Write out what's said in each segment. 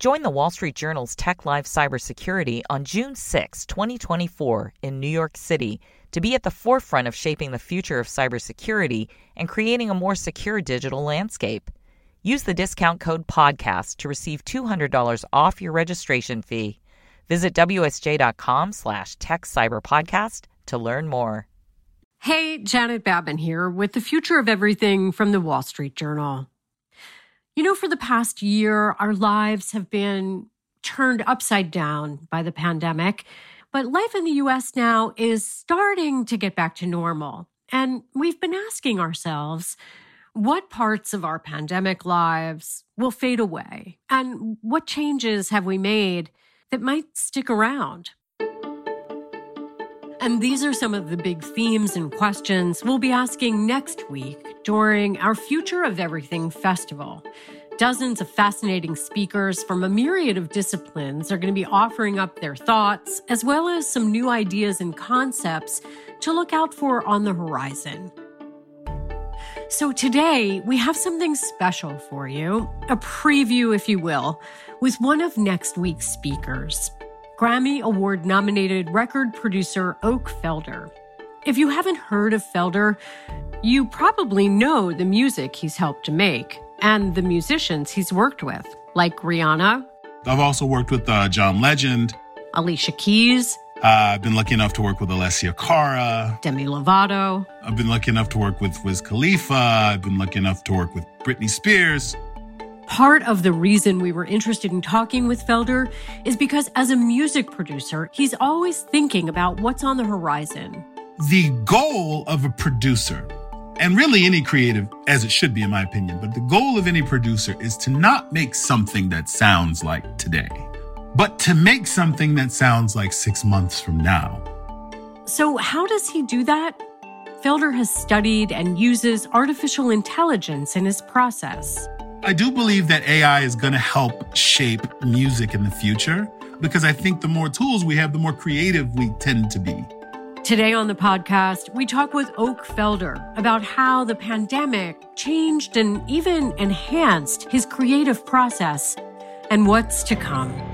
Join the Wall Street Journal's Tech Live Cybersecurity on June 6, 2024, in New York City to be at the forefront of shaping the future of cybersecurity and creating a more secure digital landscape. Use the discount code PODCAST to receive $200 off your registration fee. Visit WSJ.com slash techcyberpodcast to learn more. Hey, Janet Babin here with the future of everything from the Wall Street Journal. You know, for the past year, our lives have been turned upside down by the pandemic, but life in the US now is starting to get back to normal. And we've been asking ourselves, what parts of our pandemic lives will fade away? And what changes have we made that might stick around? And these are some of the big themes and questions we'll be asking next week during our Future of Everything Festival. Dozens of fascinating speakers from a myriad of disciplines are going to be offering up their thoughts, as well as some new ideas and concepts to look out for on the horizon. So today we have something special for you, a preview, if you will, with one of next week's speakers. Grammy Award nominated record producer Oak Felder. If you haven't heard of Felder, you probably know the music he's helped to make and the musicians he's worked with, like Rihanna. I've also worked with uh, John Legend, Alicia Keys. Uh, I've been lucky enough to work with Alessia Cara, Demi Lovato. I've been lucky enough to work with Wiz Khalifa. I've been lucky enough to work with Britney Spears. Part of the reason we were interested in talking with Felder is because as a music producer, he's always thinking about what's on the horizon. The goal of a producer, and really any creative, as it should be in my opinion, but the goal of any producer is to not make something that sounds like today, but to make something that sounds like six months from now. So, how does he do that? Felder has studied and uses artificial intelligence in his process. I do believe that AI is going to help shape music in the future because I think the more tools we have, the more creative we tend to be. Today on the podcast, we talk with Oak Felder about how the pandemic changed and even enhanced his creative process and what's to come.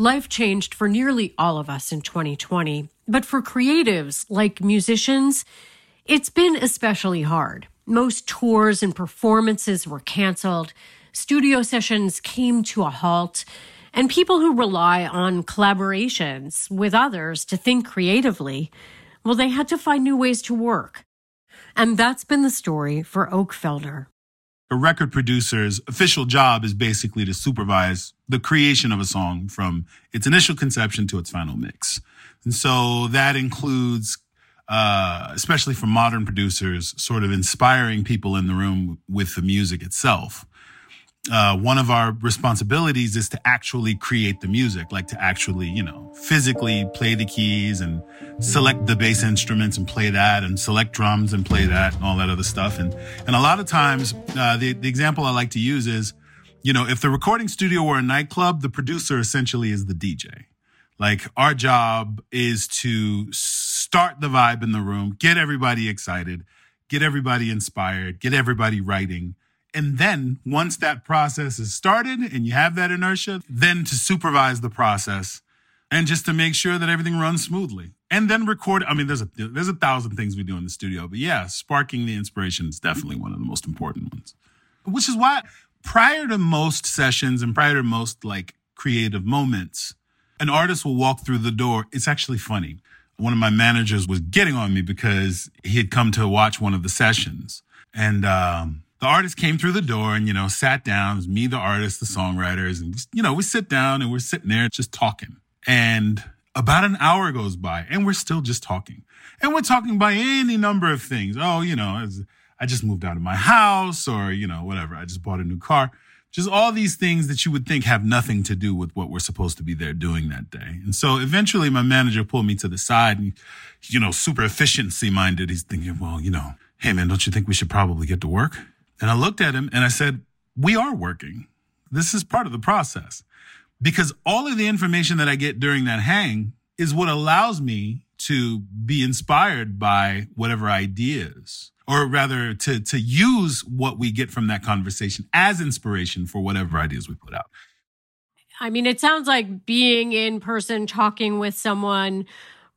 Life changed for nearly all of us in 2020, but for creatives like musicians, it's been especially hard. Most tours and performances were canceled, studio sessions came to a halt, and people who rely on collaborations with others to think creatively, well, they had to find new ways to work. And that's been the story for Oak Felder. A record producer's official job is basically to supervise the creation of a song from its initial conception to its final mix. And so that includes, uh, especially for modern producers, sort of inspiring people in the room with the music itself. Uh, one of our responsibilities is to actually create the music, like to actually, you know, physically play the keys and select the bass instruments and play that and select drums and play that and all that other stuff. And, and a lot of times, uh, the, the example I like to use is, you know, if the recording studio were a nightclub, the producer essentially is the DJ. Like our job is to start the vibe in the room, get everybody excited, get everybody inspired, get everybody writing. And then once that process is started and you have that inertia, then to supervise the process and just to make sure that everything runs smoothly. And then record. I mean, there's a there's a thousand things we do in the studio, but yeah, sparking the inspiration is definitely one of the most important ones. Which is why prior to most sessions and prior to most like creative moments, an artist will walk through the door. It's actually funny. One of my managers was getting on me because he had come to watch one of the sessions. And um, the artist came through the door and, you know, sat down. It was me, the artist, the songwriters. And, you know, we sit down and we're sitting there just talking. And About an hour goes by and we're still just talking. And we're talking about any number of things. Oh, you know, I just moved out of my house or, you know, whatever. I just bought a new car. Just all these things that you would think have nothing to do with what we're supposed to be there doing that day. And so eventually my manager pulled me to the side and, you know, super efficiency minded. He's thinking, well, you know, hey man, don't you think we should probably get to work? And I looked at him and I said, we are working. This is part of the process because all of the information that I get during that hang is what allows me to be inspired by whatever ideas or rather to, to use what we get from that conversation as inspiration for whatever ideas we put out. I mean, it sounds like being in person, talking with someone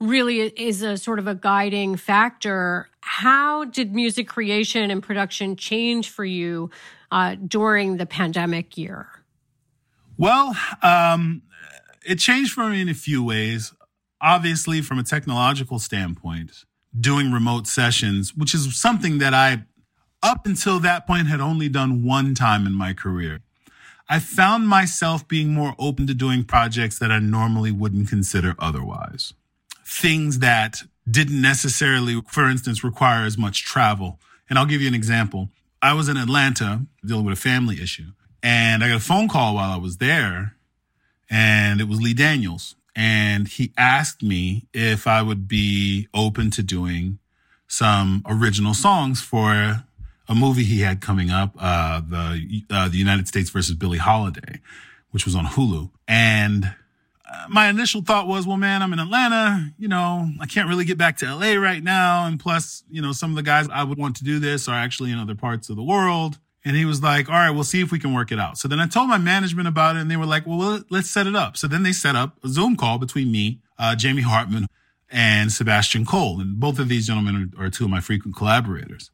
really is a sort of a guiding factor. How did music creation and production change for you uh, during the pandemic year? Well, um, it changed for me in a few ways. Obviously, from a technological standpoint, doing remote sessions, which is something that I, up until that point, had only done one time in my career. I found myself being more open to doing projects that I normally wouldn't consider otherwise. Things that didn't necessarily, for instance, require as much travel. And I'll give you an example. I was in Atlanta dealing with a family issue and I got a phone call while I was there and it was Lee Daniels. And he asked me if I would be open to doing some original songs for a movie he had coming up, uh, the, uh, the United States versus Billie Holiday, which was on Hulu. And my initial thought was, well, man, I'm in Atlanta. You know, I can't really get back to LA right now. And plus, you know, some of the guys I would want to do this are actually in other parts of the world. And he was like, all right, we'll see if we can work it out. So then I told my management about it and they were like, well, let's set it up. So then they set up a Zoom call between me, uh, Jamie Hartman and Sebastian Kole. And both of these gentlemen are, are two of my frequent collaborators.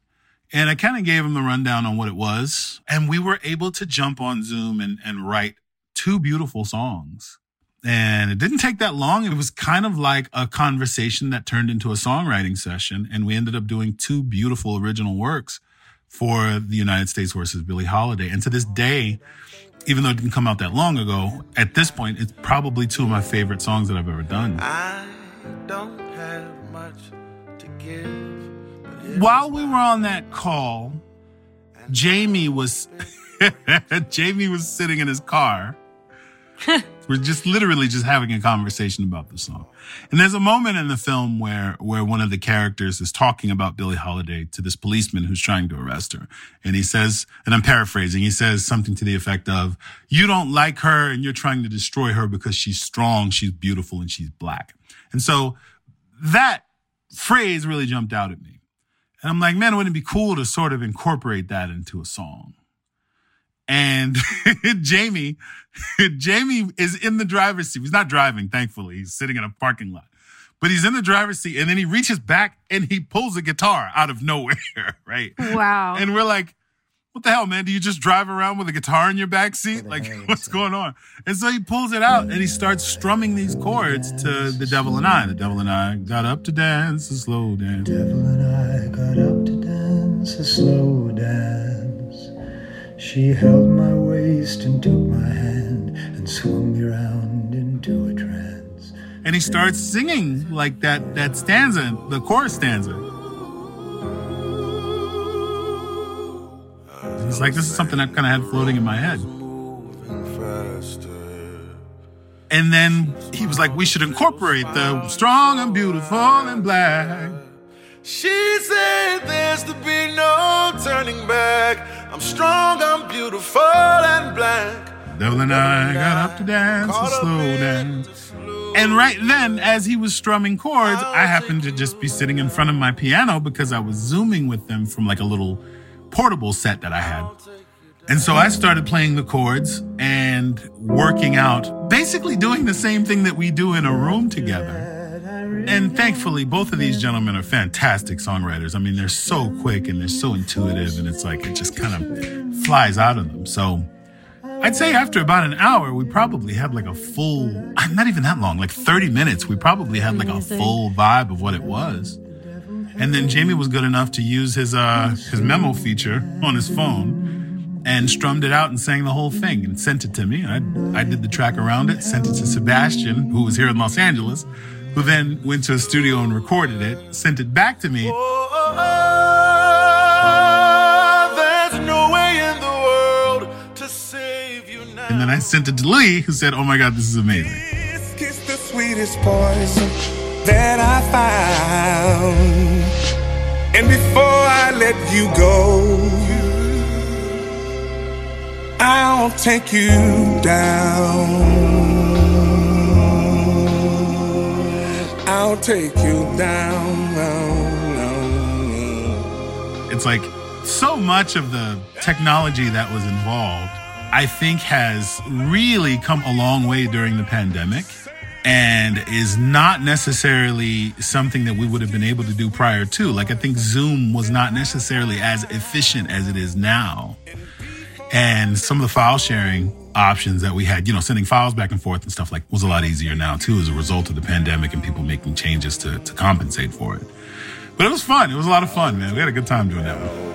And I kind of gave them the rundown on what it was. And we were able to jump on Zoom and, and write two beautiful songs. And it didn't take that long. It was kind of like a conversation that turned into a songwriting session. And we ended up doing two beautiful original works for the United States versus Billie Holiday. And to this day, even though it didn't come out that long ago, at this point, it's probably two of my favorite songs that I've ever done. I don't have much to give. While we were on that call, Jamie was Jamie was sitting in his car. we're just literally just having a conversation about the song. And there's a moment in the film where, where one of the characters is talking about Billie Holiday to this policeman who's trying to arrest her. And he says, and I'm paraphrasing, he says something to the effect of, you don't like her and you're trying to destroy her because she's strong, she's beautiful, and she's black. And so that phrase really jumped out at me. And I'm like, man, wouldn't it be cool to sort of incorporate that into a song? And Jamie, Jamie is in the driver's seat. He's not driving, thankfully. He's sitting in a parking lot. But he's in the driver's seat and then he reaches back and he pulls a guitar out of nowhere, right? Wow. And we're like, what the hell, man? Do you just drive around with a guitar in your back seat? Like, what's going on? And so he pulls it out and he starts strumming these chords to The Devil and I. The Devil and I got up to dance a slow dance. The devil and I got up to dance a slow dance. She held my waist and took my hand and swung me around into a trance. And he starts singing like that that stanza, the chorus stanza. It's like, this is something I kind of had floating in my head. And then he was like, we should incorporate the strong and beautiful and black. She said there's to be no turning back. I'm strong, I'm beautiful and black. Devil and I got up to dance a slow dance. And right then, as he was strumming chords, I happened to just be sitting in front of my piano because I was zooming with them from like a little portable set that I had. And so I started playing the chords and working out, basically doing the same thing that we do in a room together and thankfully, both of these gentlemen are fantastic songwriters. I mean, they're so quick and they're so intuitive, and it's like it just kind of flies out of them. So I'd say after about an hour, we probably had like a full, not even that long, like 30 minutes, we probably had like a full vibe of what it was. And then Jamie was good enough to use his uh his memo feature on his phone and strummed it out and sang the whole thing and sent it to me. I, I did the track around it, sent it to Sebastian, who was here in Los Angeles, who then went to a studio and recorded it, sent it back to me. And then I sent it to Lee, who said, Oh my God, this is amazing. Kiss the sweetest poison that I found. And before I let you go, I'll take you down. Take you down. It's like so much of the technology that was involved, I think has really come a long way during the pandemic and is not necessarily something that we would have been able to do prior to. Like, I think Zoom was not necessarily as efficient as it is now. And some of the file sharing options that we had, you know, sending files back and forth and stuff like was a lot easier now too as a result of the pandemic and people making changes to, to compensate for it. But it was fun. It was a lot of fun, man. We had a good time doing that one.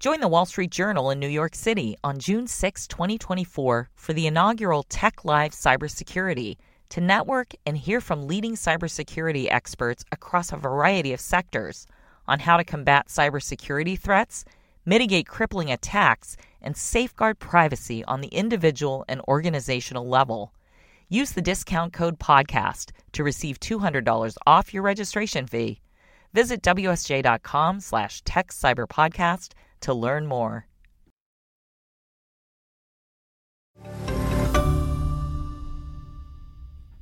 Join the Wall Street Journal in New York City on June 6, 2024, for the inaugural Tech Live Cybersecurity to network and hear from leading cybersecurity experts across a variety of sectors on how to combat cybersecurity threats, mitigate crippling attacks, and safeguard privacy on the individual and organizational level. Use the discount code PODCAST to receive $200 off your registration fee. Visit WSJ.com slash techcyberpodcast to learn more.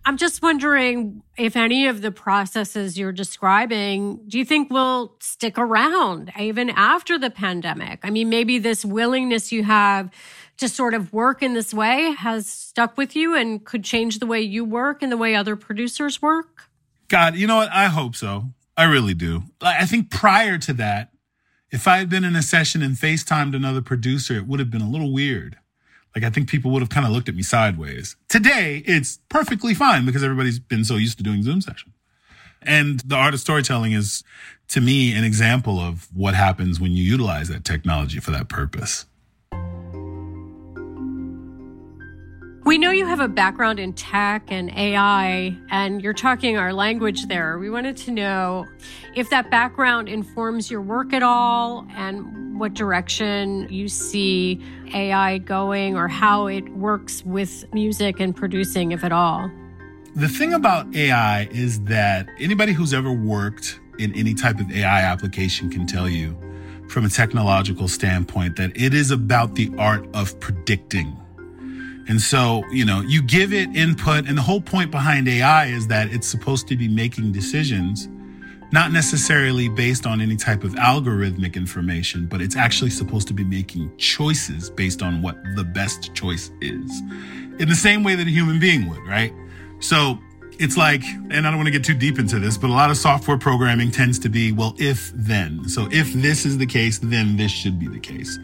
I'm just wondering if any of the processes you're describing, do you think will stick around even after the pandemic? I mean, maybe this willingness you have to sort of work in this way has stuck with you and could change the way you work and the way other producers work? God, you know what? I hope so. I really do. I think prior to that, if I had been in a session and FaceTimed another producer, it would have been a little weird. Like I think people would have kind of looked at me sideways. Today, it's perfectly fine because everybody's been so used to doing Zoom sessions. And the art of storytelling is, to me, an example of what happens when you utilize that technology for that purpose. We know you have a background in tech and AI, and you're talking our language there. We wanted to know if that background informs your work at all and what direction you see AI going or how it works with music and producing, if at all. The thing about AI is that anybody who's ever worked in any type of AI application can tell you from a technological standpoint that it is about the art of predicting and so, you know, you give it input and the whole point behind AI is that it's supposed to be making decisions, not necessarily based on any type of algorithmic information, but it's actually supposed to be making choices based on what the best choice is in the same way that a human being would, right? So it's like, and I don't want to get too deep into this, but a lot of software programming tends to be, well, if then. So if this is the case, then this should be the case.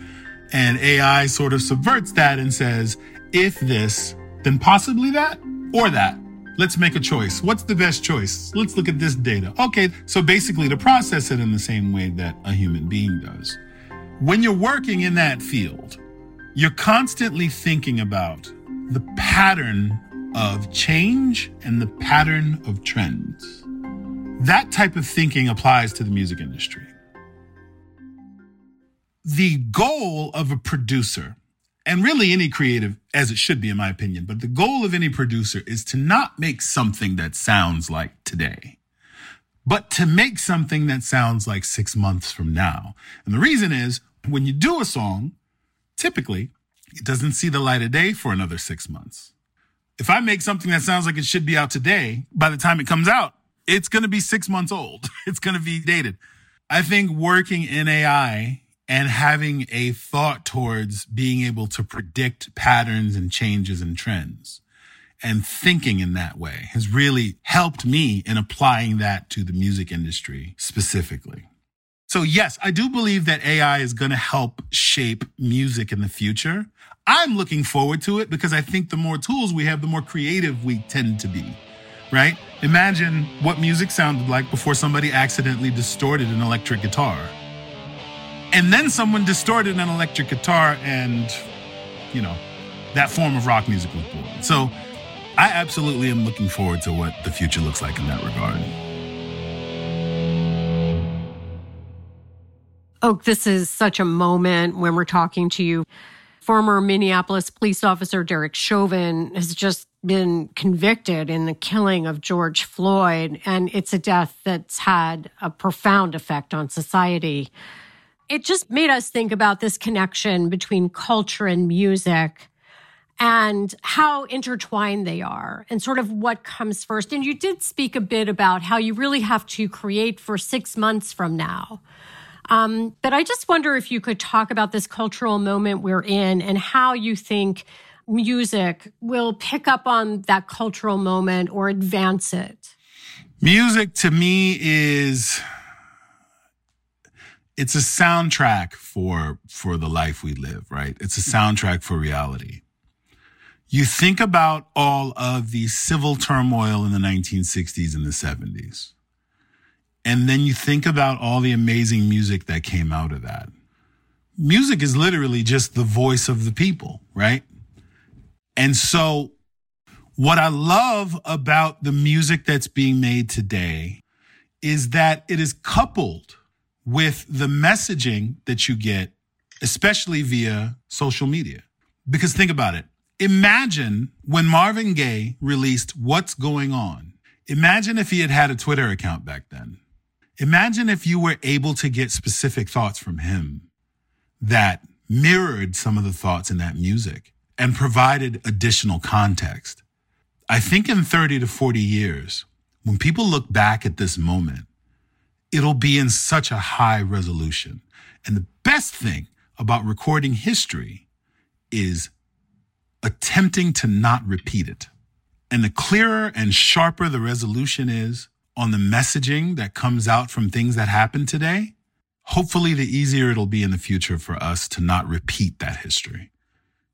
And AI sort of subverts that and says, if this, then possibly that or that. Let's make a choice. What's the best choice? Let's look at this data. Okay, so basically to process it in the same way that a human being does. When you're working in that field, you're constantly thinking about the pattern of change and the pattern of trends. That type of thinking applies to the music industry. The goal of a producer and really any creative as it should be in my opinion but the goal of any producer is to not make something that sounds like today but to make something that sounds like six months from now. And the reason is when you do a song typically it doesn't see the light of day for another six months. If i make something that sounds like it should be out today by the time it comes out it's going to be six months old. It's going to be dated. I think working in ai and having a thought towards being able to predict patterns and changes and trends and thinking in that way has really helped me in applying that to the music industry specifically. So yes, I do believe that AI is going to help shape music in the future. I'm looking forward to it because I think the more tools we have, the more creative we tend to be. right? Imagine what music sounded like before somebody accidentally distorted an electric guitar. And then someone distorted an electric guitar and, you know, that form of rock music was born. So I absolutely am looking forward to what the future looks like in that regard. Oh, this is such a moment when we're talking to you. Former Minneapolis police officer Derek Chauvin has just been convicted in the killing of George Floyd, and it's a death that's had a profound effect on society. It just made us think about this connection between culture and music and how intertwined they are and sort of what comes first. And you did speak a bit about how you really have to create for six months from now. Um, but I just wonder if you could talk about this cultural moment we're in and how you think music will pick up on that cultural moment or advance it. Music to me is it's a soundtrack for for the life we live, right? It's a soundtrack for reality. You think about all of the civil turmoil in the 1960s and the 70s and then you think about all the amazing music that came out of that. Music is literally just the voice of the people, right? And so what I love about the music that's being made today is that it is coupled with the messaging that you get, especially via social media. Because think about it. Imagine when Marvin Gaye released What's Going On. Imagine if he had had a Twitter account back then. Imagine if you were able to get specific thoughts from him that mirrored some of the thoughts in that music and provided additional context. I think in 30 to 40 years, when people look back at this moment, it'll be in such a high resolution. And the best thing about recording history is attempting to not repeat it. And the clearer and sharper the resolution is, on the messaging that comes out from things that happen today, hopefully the easier it'll be in the future for us to not repeat that history.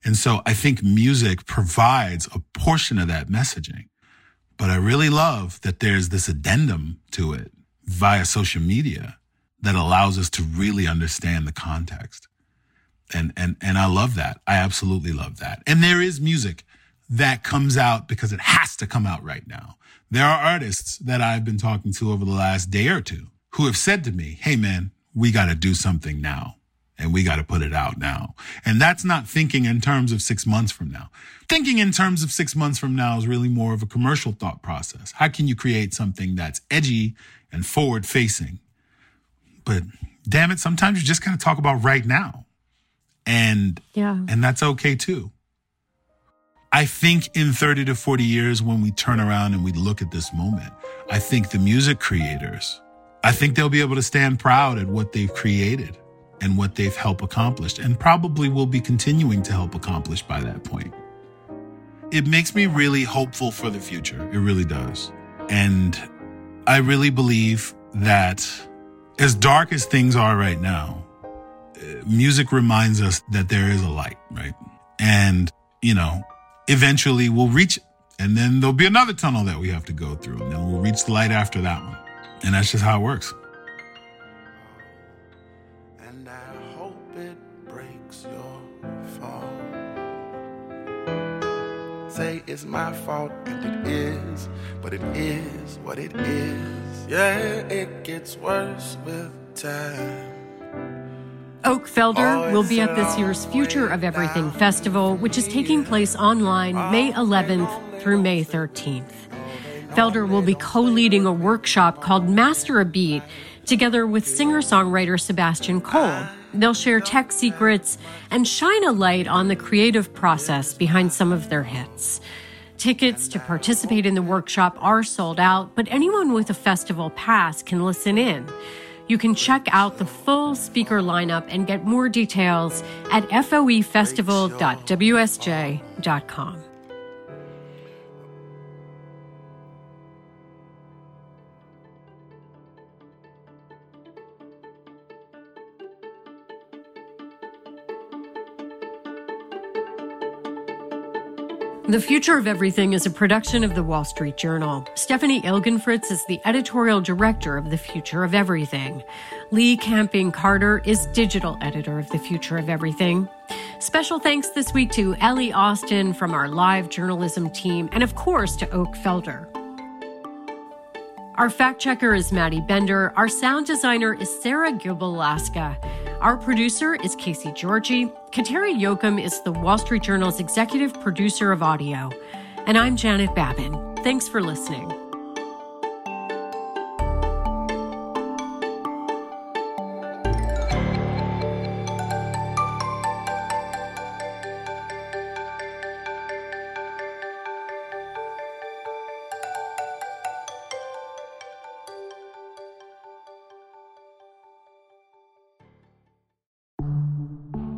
And so I think music provides a portion of that messaging. But I really love that there's this addendum to it via social media that allows us to really understand the context. And, and, and I love that. I absolutely love that. And there is music that comes out because it has to come out right now. There are artists that I've been talking to over the last day or two who have said to me, Hey man, we got to do something now and we got to put it out now. And that's not thinking in terms of six months from now. Thinking in terms of six months from now is really more of a commercial thought process. How can you create something that's edgy and forward facing? But damn it, sometimes you just kind of talk about right now. And, yeah. and that's okay too. I think in 30 to 40 years, when we turn around and we look at this moment, I think the music creators, I think they'll be able to stand proud at what they've created and what they've helped accomplish and probably will be continuing to help accomplish by that point. It makes me really hopeful for the future. It really does. And I really believe that as dark as things are right now, uh, music reminds us that there is a light, right? And, you know, eventually we'll reach it. And then there'll be another tunnel that we have to go through. And then we'll reach the light after that one. And that's just how it works. Say it's my fault, and it is, but it is what it is. Yeah, it gets worse with time. Oak Felder oh, will be at this year's Future of Everything Festival, which is taking place online May 11th through May 13th. Felder will be co leading a workshop called Master a Beat together with singer songwriter Sebastian Kole. They'll share tech secrets and shine a light on the creative process behind some of their hits. Tickets to participate in the workshop are sold out, but anyone with a festival pass can listen in. You can check out the full speaker lineup and get more details at foefestival.wsj.com. The Future of Everything is a production of the Wall Street Journal. Stephanie Ilgenfritz is the editorial director of The Future of Everything. Leigh Kamping-Carter is digital editor of The Future of Everything. Special thanks this week to Ellie Austin from our live journalism team, and of course to Oak Felder. Our fact checker is Maddie Bender. Our sound designer is Sarah Gilbalaska. Our producer is Casey Georgie. Kateri Jochum is the Wall Street Journal's executive producer of audio. And I'm Janet Babin. Thanks for listening.